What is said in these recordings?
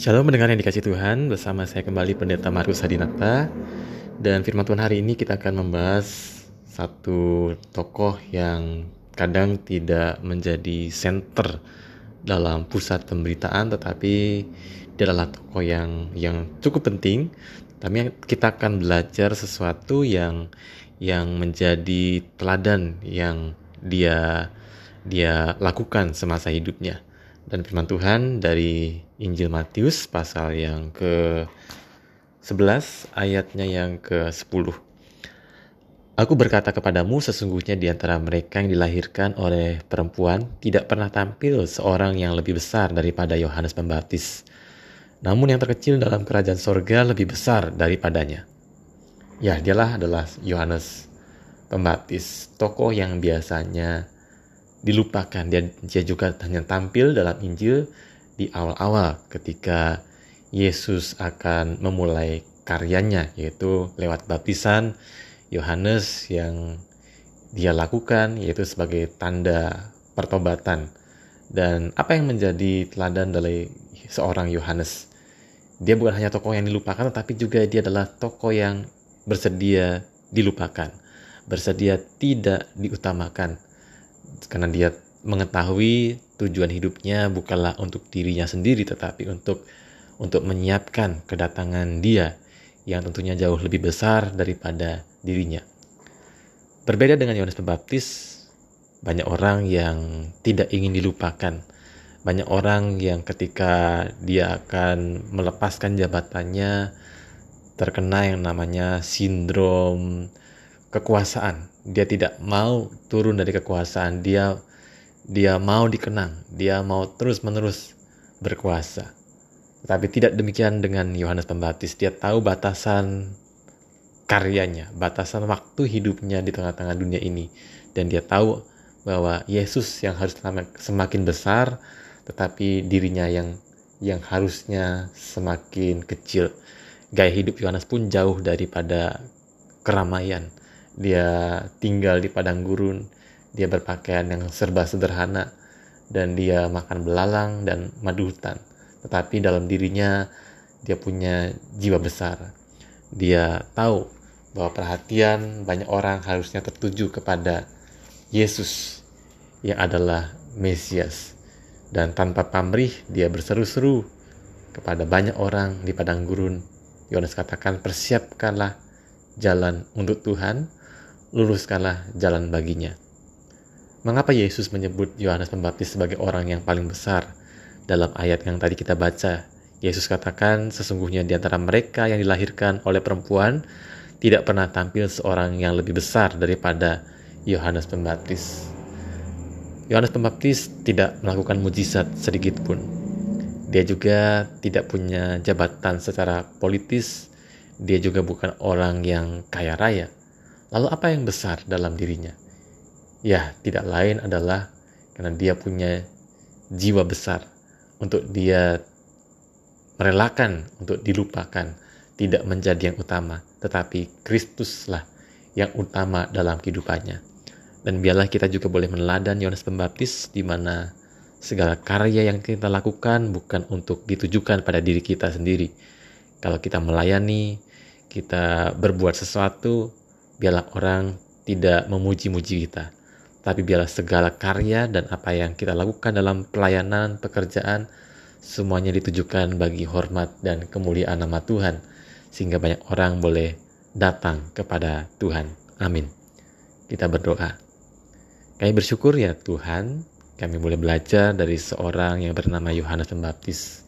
Shalom mendengar yang dikasih Tuhan, bersama saya kembali Pendeta Markus Hadinata. Dan firman Tuhan hari ini kita akan membahas satu tokoh yang kadang tidak menjadi center dalam pusat pemberitaan Tetapi dia adalah tokoh yang, yang cukup penting. Tapi kita akan belajar sesuatu yang yang menjadi teladan yang dia dia lakukan semasa hidupnya dan firman Tuhan dari Injil Matius pasal yang ke 11 ayatnya yang ke 10. Aku berkata kepadamu sesungguhnya di antara mereka yang dilahirkan oleh perempuan tidak pernah tampil seorang yang lebih besar daripada Yohanes Pembaptis. Namun yang terkecil dalam kerajaan sorga lebih besar daripadanya. Ya, dialah adalah Yohanes Pembaptis, tokoh yang biasanya dilupakan. Dia, dia juga hanya tampil dalam Injil di awal-awal ketika Yesus akan memulai karyanya yaitu lewat baptisan Yohanes yang dia lakukan yaitu sebagai tanda pertobatan. Dan apa yang menjadi teladan dari seorang Yohanes? Dia bukan hanya tokoh yang dilupakan tetapi juga dia adalah tokoh yang bersedia dilupakan, bersedia tidak diutamakan karena dia mengetahui tujuan hidupnya bukanlah untuk dirinya sendiri tetapi untuk untuk menyiapkan kedatangan dia yang tentunya jauh lebih besar daripada dirinya. Berbeda dengan Yohanes Pembaptis, banyak orang yang tidak ingin dilupakan. Banyak orang yang ketika dia akan melepaskan jabatannya terkena yang namanya sindrom kekuasaan. Dia tidak mau turun dari kekuasaan. Dia dia mau dikenang. Dia mau terus-menerus berkuasa. Tetapi tidak demikian dengan Yohanes Pembaptis. Dia tahu batasan karyanya, batasan waktu hidupnya di tengah-tengah dunia ini. Dan dia tahu bahwa Yesus yang harus semakin besar, tetapi dirinya yang yang harusnya semakin kecil. Gaya hidup Yohanes pun jauh daripada keramaian dia tinggal di padang gurun, dia berpakaian yang serba sederhana, dan dia makan belalang dan madu hutan. Tetapi dalam dirinya dia punya jiwa besar. Dia tahu bahwa perhatian banyak orang harusnya tertuju kepada Yesus yang adalah Mesias. Dan tanpa pamrih dia berseru-seru kepada banyak orang di padang gurun. Yohanes katakan persiapkanlah jalan untuk Tuhan luruskanlah jalan baginya. Mengapa Yesus menyebut Yohanes Pembaptis sebagai orang yang paling besar? Dalam ayat yang tadi kita baca, Yesus katakan sesungguhnya di antara mereka yang dilahirkan oleh perempuan tidak pernah tampil seorang yang lebih besar daripada Yohanes Pembaptis. Yohanes Pembaptis tidak melakukan mujizat sedikit pun. Dia juga tidak punya jabatan secara politis. Dia juga bukan orang yang kaya raya Lalu apa yang besar dalam dirinya? Ya, tidak lain adalah karena dia punya jiwa besar untuk dia merelakan untuk dilupakan, tidak menjadi yang utama, tetapi Kristuslah yang utama dalam kehidupannya. Dan biarlah kita juga boleh meneladani Yohanes Pembaptis di mana segala karya yang kita lakukan bukan untuk ditujukan pada diri kita sendiri. Kalau kita melayani, kita berbuat sesuatu biarlah orang tidak memuji-muji kita, tapi biarlah segala karya dan apa yang kita lakukan dalam pelayanan, pekerjaan, semuanya ditujukan bagi hormat dan kemuliaan nama Tuhan, sehingga banyak orang boleh datang kepada Tuhan. Amin. Kita berdoa. Kami bersyukur ya Tuhan, kami boleh belajar dari seorang yang bernama Yohanes Pembaptis,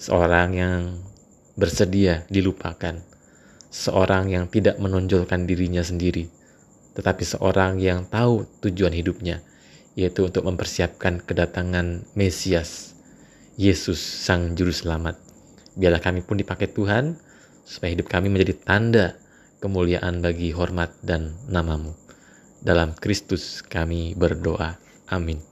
seorang yang bersedia dilupakan, seorang yang tidak menonjolkan dirinya sendiri, tetapi seorang yang tahu tujuan hidupnya, yaitu untuk mempersiapkan kedatangan Mesias, Yesus Sang Juru Selamat. Biarlah kami pun dipakai Tuhan, supaya hidup kami menjadi tanda kemuliaan bagi hormat dan namamu. Dalam Kristus kami berdoa. Amin.